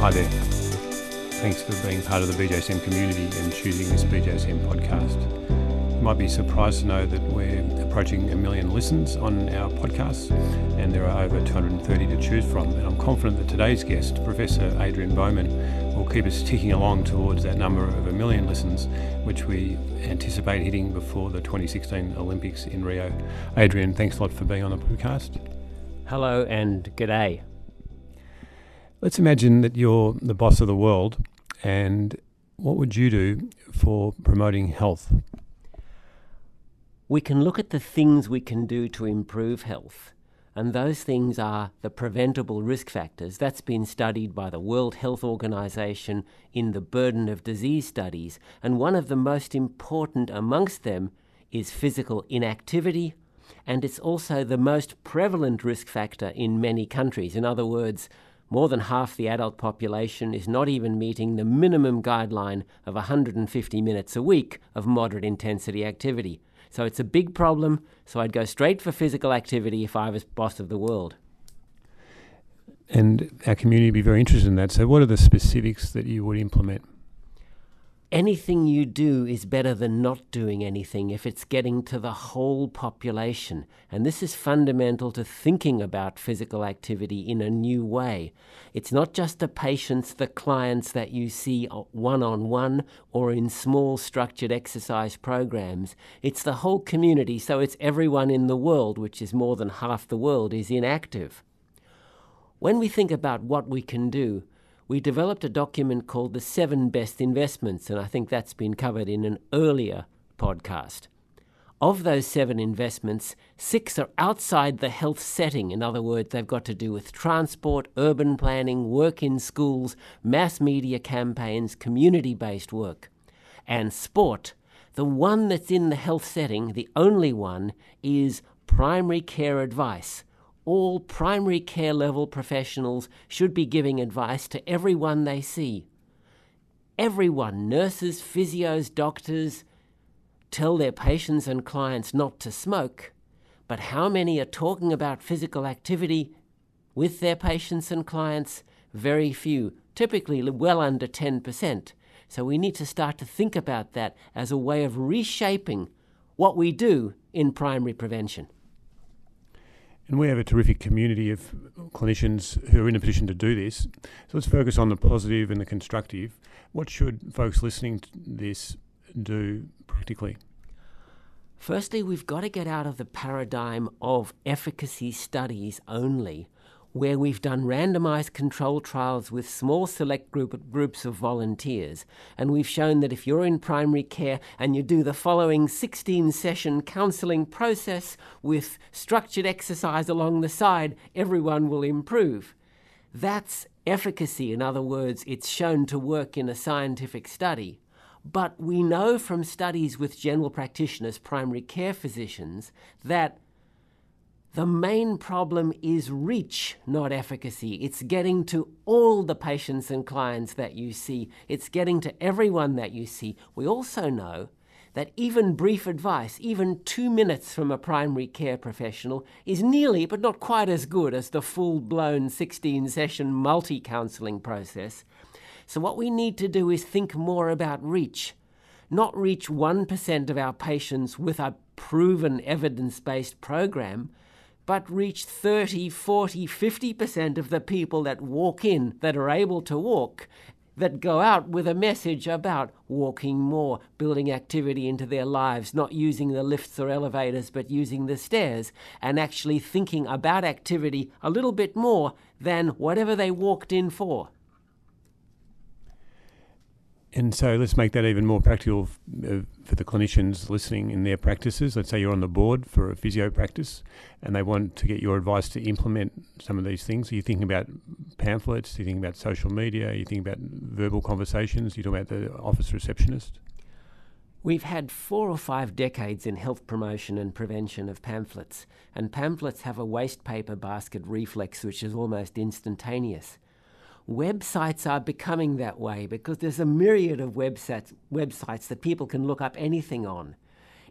Hi there. Thanks for being part of the BJSM community and choosing this BJSM podcast. You might be surprised to know that we're approaching a million listens on our podcasts, and there are over 230 to choose from. And I'm confident that today's guest, Professor Adrian Bauman, will keep us ticking along towards that number of a million listens, which we anticipate hitting before the 2016 Olympics in Rio. Adrian, thanks a lot for being on the podcast. Hello and g'day. Let's imagine that you're the boss of the world, and what would you do for promoting health? We can look at the things we can do to improve health, and those things are the preventable risk factors. That's been studied by the World Health Organization in the burden of disease studies, and one of the most important amongst them is physical inactivity, and it's also the most prevalent risk factor in many countries. In other words, more than half the adult population is not even meeting the minimum guideline of 150 minutes a week of moderate intensity activity. So it's a big problem, so I'd go straight for physical activity if I was boss of the world. And our community would be very interested in that. So, what are the specifics that you would implement? Anything you do is better than not doing anything if it's getting to the whole population. And this is fundamental to thinking about physical activity in a new way. It's not just the patients, the clients that you see one on one or in small structured exercise programs. It's the whole community, so it's everyone in the world, which is more than half the world, is inactive. When we think about what we can do, we developed a document called the Seven Best Investments, and I think that's been covered in an earlier podcast. Of those seven investments, six are outside the health setting. In other words, they've got to do with transport, urban planning, work in schools, mass media campaigns, community based work. And sport, the one that's in the health setting, the only one, is primary care advice all primary care level professionals should be giving advice to everyone they see. Everyone, nurses, physios, doctors, tell their patients and clients not to smoke, but how many are talking about physical activity with their patients and clients? Very few, typically well under 10%. So we need to start to think about that as a way of reshaping what we do in primary prevention. And we have a terrific community of clinicians who are in a position to do this. So let's focus on the positive and the constructive. What should folks listening to this do practically? Firstly, we've got to get out of the paradigm of efficacy studies only where we've done randomized control trials with small select group, groups of volunteers, and we've shown that if you're in primary care and you do the following 16 session counseling process with structured exercise along the side, everyone will improve. That's efficacy. In other words, it's shown to work in a scientific study. But we know from studies with general practitioners, primary care physicians, that the main problem is reach, not efficacy. It's getting to all the patients and clients that you see, it's getting to everyone that you see. We also know that even brief advice, even two minutes from a primary care professional, is nearly but not quite as good as the full blown 16 session multi counseling process. So, what we need to do is think more about reach. Not reach 1% of our patients with a proven evidence based program, but reach 30, 40, 50% of the people that walk in that are able to walk that go out with a message about walking more, building activity into their lives, not using the lifts or elevators, but using the stairs, and actually thinking about activity a little bit more than whatever they walked in for. And so let's make that even more practical uh, for the clinicians listening in their practices. Let's say you're on the board for a physio practice and they want to get your advice to implement some of these things. Are you thinking about pamphlets? Are you thinking about social media? Are you thinking about verbal conversations? Are you talking about the office receptionist? We've had four or five decades in health promotion and prevention of pamphlets, and pamphlets have a waste paper basket reflex which is almost instantaneous websites are becoming that way because there's a myriad of websites, websites that people can look up anything on.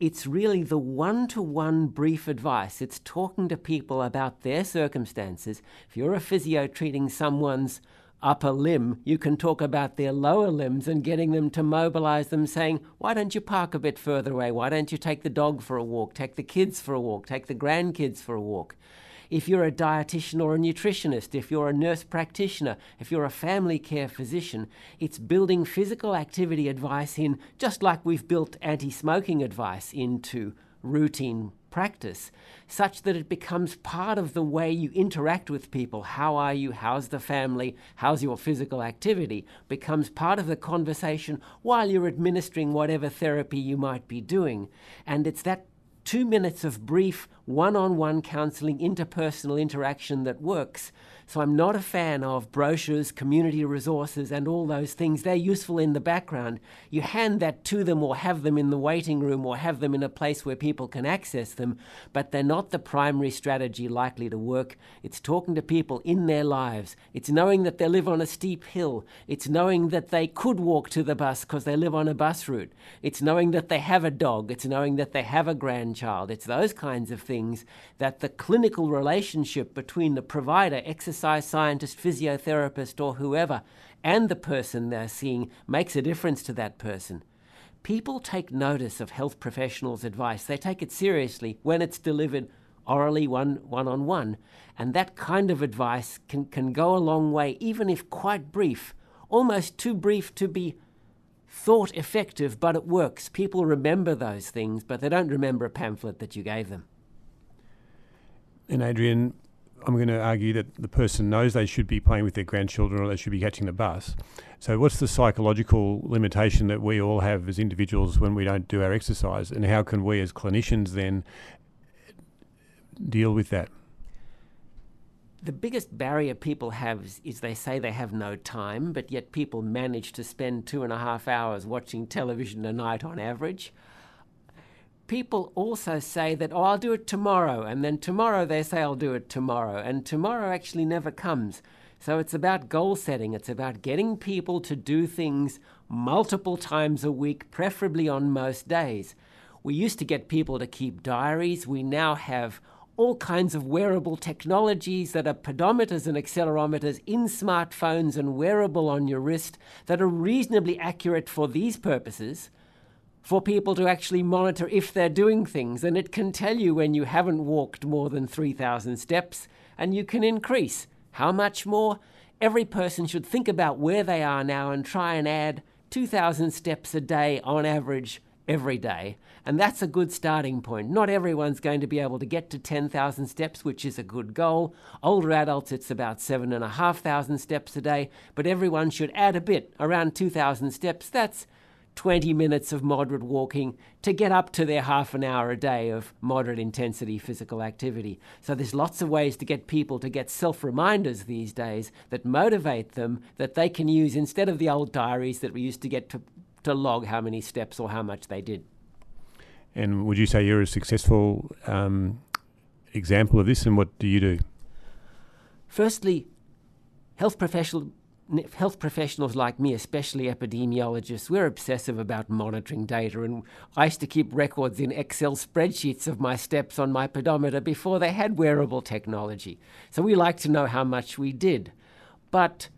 It's really the one to one brief advice. It's talking to people about their circumstances. If you're a physio treating someone's upper limb, you can talk about their lower limbs and getting them to mobilize them, saying, Why don't you park a bit further away? Why don't you take the dog for a walk? Take the kids for a walk? Take the grandkids for a walk? If you're a dietitian or a nutritionist, if you're a nurse practitioner, if you're a family care physician, it's building physical activity advice in, just like we've built anti smoking advice into routine practice such that it becomes part of the way you interact with people. How are you? How's the family? How's your physical activity? Becomes part of the conversation while you're administering whatever therapy you might be doing. And it's that two minutes of brief one on one counseling, interpersonal interaction that works so I'm not a fan of brochures, community resources, and all those things. They're useful in the background. You hand that to them or have them in the waiting room or have them in a place where people can access them, but they're not the primary strategy likely to work. It's talking to people in their lives. It's knowing that they live on a steep hill. It's knowing that they could walk to the bus because they live on a bus route. It's knowing that they have a dog. It's knowing that they have a grandchild. It's those kinds of things that the clinical relationship between the provider, exercise, exercise scientist, physiotherapist, or whoever, and the person they're seeing makes a difference to that person. People take notice of health professionals' advice. They take it seriously when it's delivered orally, one, one on one. And that kind of advice can, can go a long way, even if quite brief, almost too brief to be thought effective, but it works. People remember those things, but they don't remember a pamphlet that you gave them. And Adrian, I'm going to argue that the person knows they should be playing with their grandchildren or they should be catching the bus. So, what's the psychological limitation that we all have as individuals when we don't do our exercise? And how can we as clinicians then deal with that? The biggest barrier people have is they say they have no time, but yet people manage to spend two and a half hours watching television a night on average people also say that, oh, I'll do it tomorrow. And then tomorrow they say, I'll do it tomorrow. And tomorrow actually never comes. So it's about goal setting. It's about getting people to do things multiple times a week, preferably on most days. We used to get people to keep diaries. We now have all kinds of wearable technologies that are pedometers and accelerometers in smartphones and wearable on your wrist that are reasonably accurate for these purposes for people to actually monitor if they're doing things. And it can tell you when you haven't walked more than 3,000 steps, and you can increase. How much more? Every person should think about where they are now and try and add 2,000 steps a day on average every day. And that's a good starting point. Not everyone's going to be able to get to 10,000 steps, which is a good goal. Older adults, it's about 7,500 steps a day, but everyone should add a bit, around 2,000 steps. That's 20 minutes of moderate walking to get up to their half an hour a day of moderate intensity physical activity. So there's lots of ways to get people to get self reminders these days that motivate them that they can use instead of the old diaries that we used to get to, to log how many steps or how much they did. And would you say you're a successful um, example of this, and what do you do? Firstly, health professional health professionals like me, especially epidemiologists, we're obsessive about monitoring data. And I used to keep records in Excel spreadsheets of my steps on my pedometer before they had wearable technology. So we like to know how much we did. But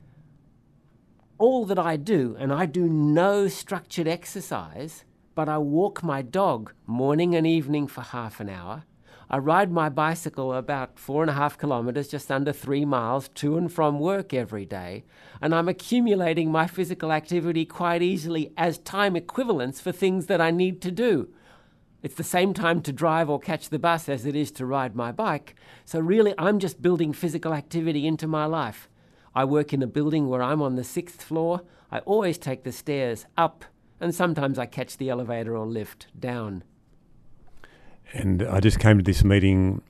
all that I do, and I do no structured exercise, but I walk my dog morning and evening for half an hour. I ride my bicycle about four and a half kilometers, just under three miles, to and from work every day, and I'm accumulating my physical activity quite easily as time equivalents for things that I need to do. It's the same time to drive or catch the bus as it is to ride my bike, so really I'm just building physical activity into my life. I work in a building where I'm on the sixth floor. I always take the stairs up, and sometimes I catch the elevator or lift down. And I just came to this meeting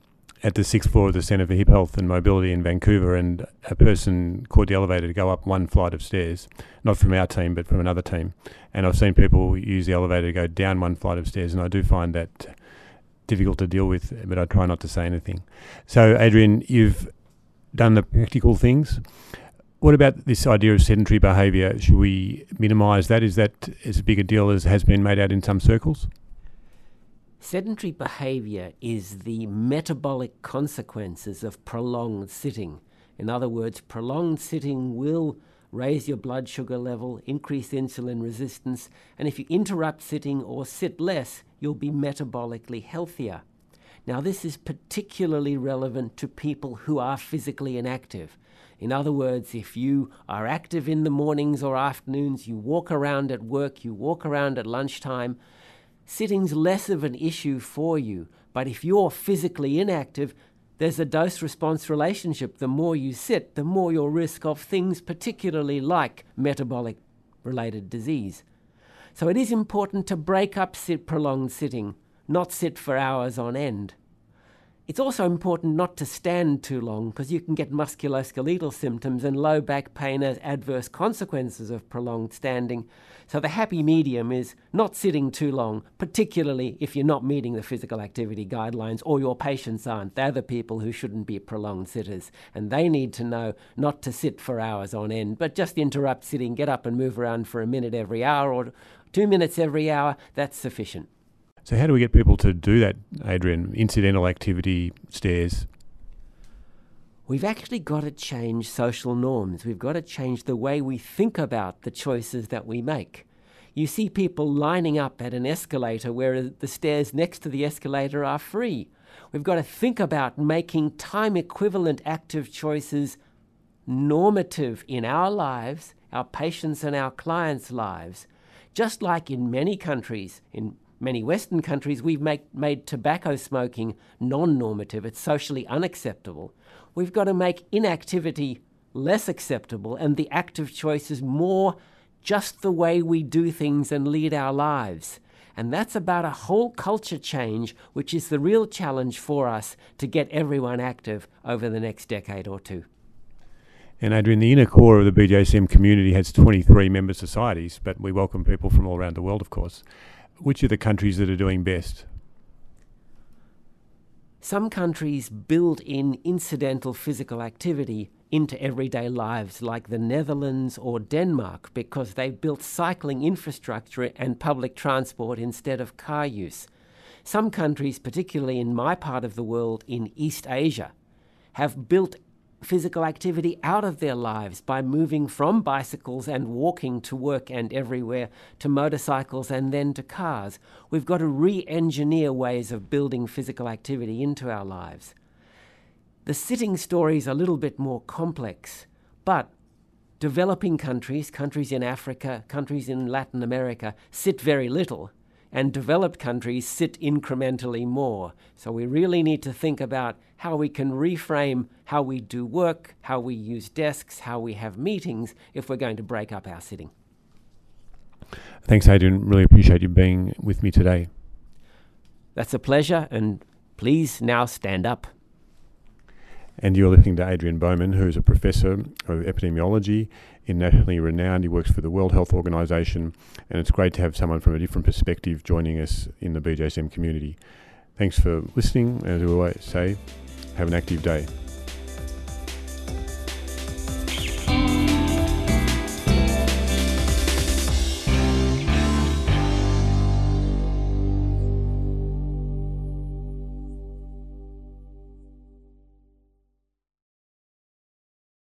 at the sixth floor of the Centre for Hip Health and Mobility in Vancouver, and a person caught the elevator to go up one flight of stairs, not from our team, but from another team. And I've seen people use the elevator to go down one flight of stairs, and I do find that difficult to deal with, but I try not to say anything. So, Adrian, you've done the practical things. What about this idea of sedentary behaviour? Should we minimise that? Is that as big a deal as has been made out in some circles? Sedentary behavior is the metabolic consequences of prolonged sitting. In other words, prolonged sitting will raise your blood sugar level, increase insulin resistance, and if you interrupt sitting or sit less, you'll be metabolically healthier. Now, this is particularly relevant to people who are physically inactive. In other words, if you are active in the mornings or afternoons, you walk around at work, you walk around at lunchtime, sitting's less of an issue for you. But if you're physically inactive, there's a dose response relationship. The more you sit, the more your risk of things, particularly like metabolic related disease. So it is important to break up sit prolonged sitting, not sit for hours on end. It's also important not to stand too long because you can get musculoskeletal symptoms and low back pain as adverse consequences of prolonged standing. So, the happy medium is not sitting too long, particularly if you're not meeting the physical activity guidelines or your patients aren't. They're the people who shouldn't be prolonged sitters. And they need to know not to sit for hours on end, but just interrupt sitting, get up and move around for a minute every hour or two minutes every hour. That's sufficient. So, how do we get people to do that, Adrian? Incidental activity, stairs? We've actually got to change social norms. We've got to change the way we think about the choices that we make. You see people lining up at an escalator where the stairs next to the escalator are free. We've got to think about making time equivalent active choices normative in our lives, our patients' and our clients' lives. Just like in many countries, in many Western countries, we've make, made tobacco smoking non normative. It's socially unacceptable. We've got to make inactivity less acceptable and the active choices more just the way we do things and lead our lives. And that's about a whole culture change, which is the real challenge for us to get everyone active over the next decade or two. And Adrian, the inner core of the BJSM community has 23 member societies, but we welcome people from all around the world, of course which are the countries that are doing best? Some countries build in incidental physical activity into everyday lives, like the Netherlands or Denmark, because they've built cycling infrastructure and public transport instead of car use. Some countries, particularly in my part of the world in East Asia, have built physical activity out of their lives by moving from bicycles and walking to work and everywhere to motorcycles and then to cars. We've got to re engineer ways of building physical activity into our lives. The sitting story is a little bit more complex, but developing countries, countries in Africa, countries in Latin America, sit very little and developed countries sit incrementally more. So we really need to think about how we can reframe how we do work, how we use desks, how we have meetings if we're going to break up our sitting. Thanks, Adrian. Really appreciate you being with me today. That's a pleasure, and please now stand up. And you're listening to Adrian Bauman, who is a professor of epidemiology internationally renowned. He works for the World Health Organization, and it's great to have someone from a different perspective joining us in the BJSM community. Thanks for listening. As we always say, have an active day.